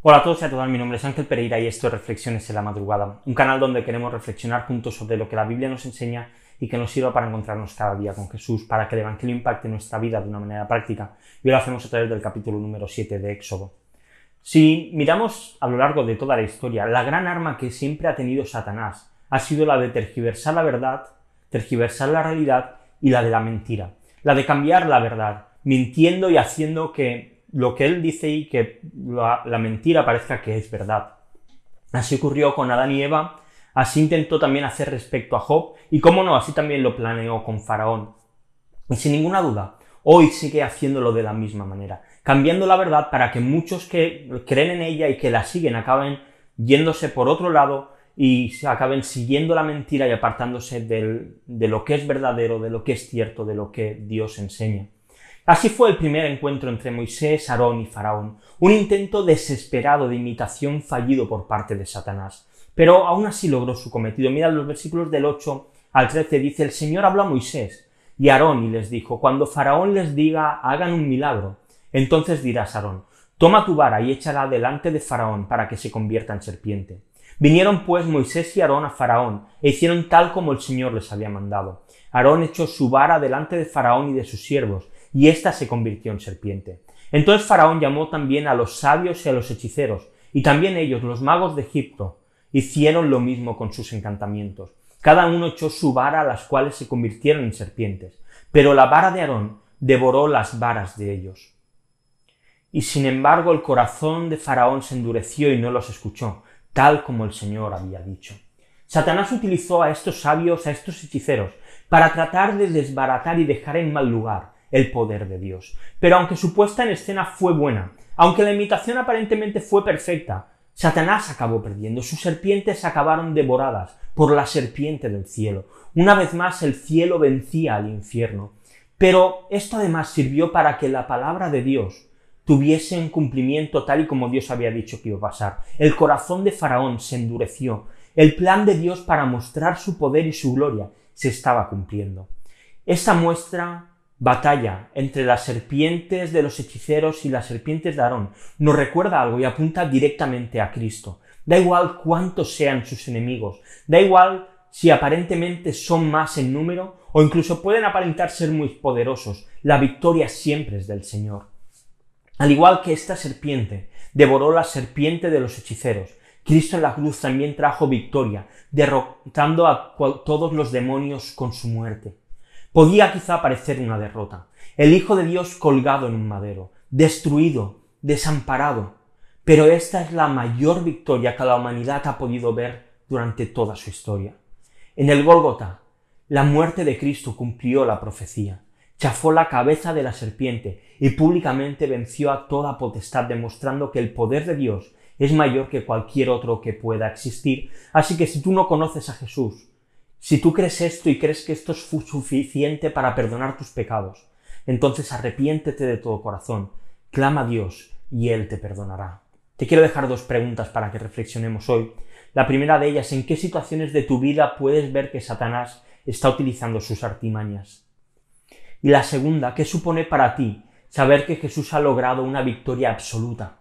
Hola a todos y a todas, mi nombre es Ángel Pereira y esto es Reflexiones en la Madrugada, un canal donde queremos reflexionar juntos sobre lo que la Biblia nos enseña y que nos sirva para encontrarnos cada día con Jesús, para que el Evangelio impacte nuestra vida de una manera práctica. Y hoy lo hacemos a través del capítulo número 7 de Éxodo. Si miramos a lo largo de toda la historia, la gran arma que siempre ha tenido Satanás ha sido la de tergiversar la verdad, tergiversar la realidad y la de la mentira, la de cambiar la verdad, mintiendo y haciendo que lo que él dice y que la, mentira parezca que es verdad. Así ocurrió con Adán y Eva, así intentó también hacer respecto a Job, y cómo no, así también lo planeó con Faraón. Y sin ninguna duda, hoy sigue haciéndolo de la misma manera, cambiando la verdad para que muchos que creen en ella y que la siguen acaben yéndose por otro lado y acaben siguiendo la mentira y apartándose de lo que es verdadero, de lo que es cierto, de lo que Dios enseña. Así fue el primer encuentro entre Moisés, Aarón y Faraón, un intento desesperado de imitación fallido por parte de Satanás. Pero aún así logró su cometido. Mirad los versículos del 8 al 13, dice, el Señor habló a Moisés y Aarón y les dijo, cuando Faraón les diga, hagan un milagro, entonces dirás Aarón, toma tu vara y échala delante de Faraón para que se convierta en serpiente. Vinieron pues Moisés y Aarón a Faraón e hicieron tal como el Señor les había mandado. Aarón echó su vara delante de Faraón y de sus siervos, y ésta se convirtió en serpiente. Entonces Faraón llamó también a los sabios y a los hechiceros, y también ellos, los magos de Egipto, hicieron lo mismo con sus encantamientos. Cada uno echó su vara, las cuales se convirtieron en serpientes, pero la vara de Aarón devoró las varas de ellos. Y sin embargo el corazón de Faraón se endureció y no los escuchó, tal como el Señor había dicho. Satanás utilizó a estos sabios, a estos hechiceros, para tratar de desbaratar y dejar en mal lugar el poder de Dios. Pero aunque su puesta en escena fue buena, aunque la imitación aparentemente fue perfecta, Satanás acabó perdiendo, sus serpientes acabaron devoradas por la serpiente del cielo. Una vez más el cielo vencía al infierno. Pero esto además sirvió para que la palabra de Dios tuviese un cumplimiento tal y como Dios había dicho que iba a pasar. El corazón de Faraón se endureció. El plan de Dios para mostrar su poder y su gloria se estaba cumpliendo. Esa muestra batalla entre las serpientes de los hechiceros y las serpientes de Aarón nos recuerda algo y apunta directamente a Cristo. Da igual cuántos sean sus enemigos, da igual si aparentemente son más en número o incluso pueden aparentar ser muy poderosos, la victoria siempre es del Señor. Al igual que esta serpiente devoró la serpiente de los hechiceros, Cristo en la cruz también trajo victoria, derrotando a todos los demonios con su muerte. Podía quizá parecer una derrota. El Hijo de Dios colgado en un madero, destruido, desamparado. Pero esta es la mayor victoria que la humanidad ha podido ver durante toda su historia. En el Gólgota, la muerte de Cristo cumplió la profecía, chafó la cabeza de la serpiente y públicamente venció a toda potestad demostrando que el poder de Dios es mayor que cualquier otro que pueda existir. Así que si tú no conoces a Jesús, si tú crees esto y crees que esto es suficiente para perdonar tus pecados, entonces arrepiéntete de todo corazón, clama a Dios y Él te perdonará. Te quiero dejar dos preguntas para que reflexionemos hoy. La primera de ellas, ¿en qué situaciones de tu vida puedes ver que Satanás está utilizando sus artimañas? Y la segunda, ¿qué supone para ti saber que Jesús ha logrado una victoria absoluta?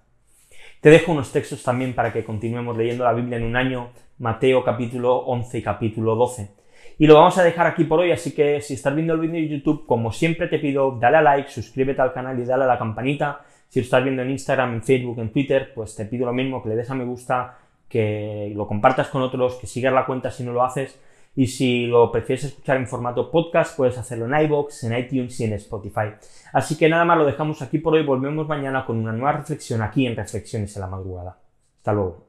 Te dejo unos textos también para que continuemos leyendo la Biblia en un año, Mateo capítulo 11 y capítulo 12. Y lo vamos a dejar aquí por hoy, así que si estás viendo el vídeo de YouTube, como siempre te pido, dale a like, suscríbete al canal y dale a la campanita. Si lo estás viendo en Instagram, en Facebook, en Twitter, pues te pido lo mismo, que le des a me gusta, que lo compartas con otros, que sigas la cuenta si no lo haces. Y si lo prefieres escuchar en formato podcast, puedes hacerlo en iBox, en iTunes y en Spotify. Así que nada más lo dejamos aquí por hoy. Volvemos mañana con una nueva reflexión aquí en Reflexiones en la Madrugada. Hasta luego.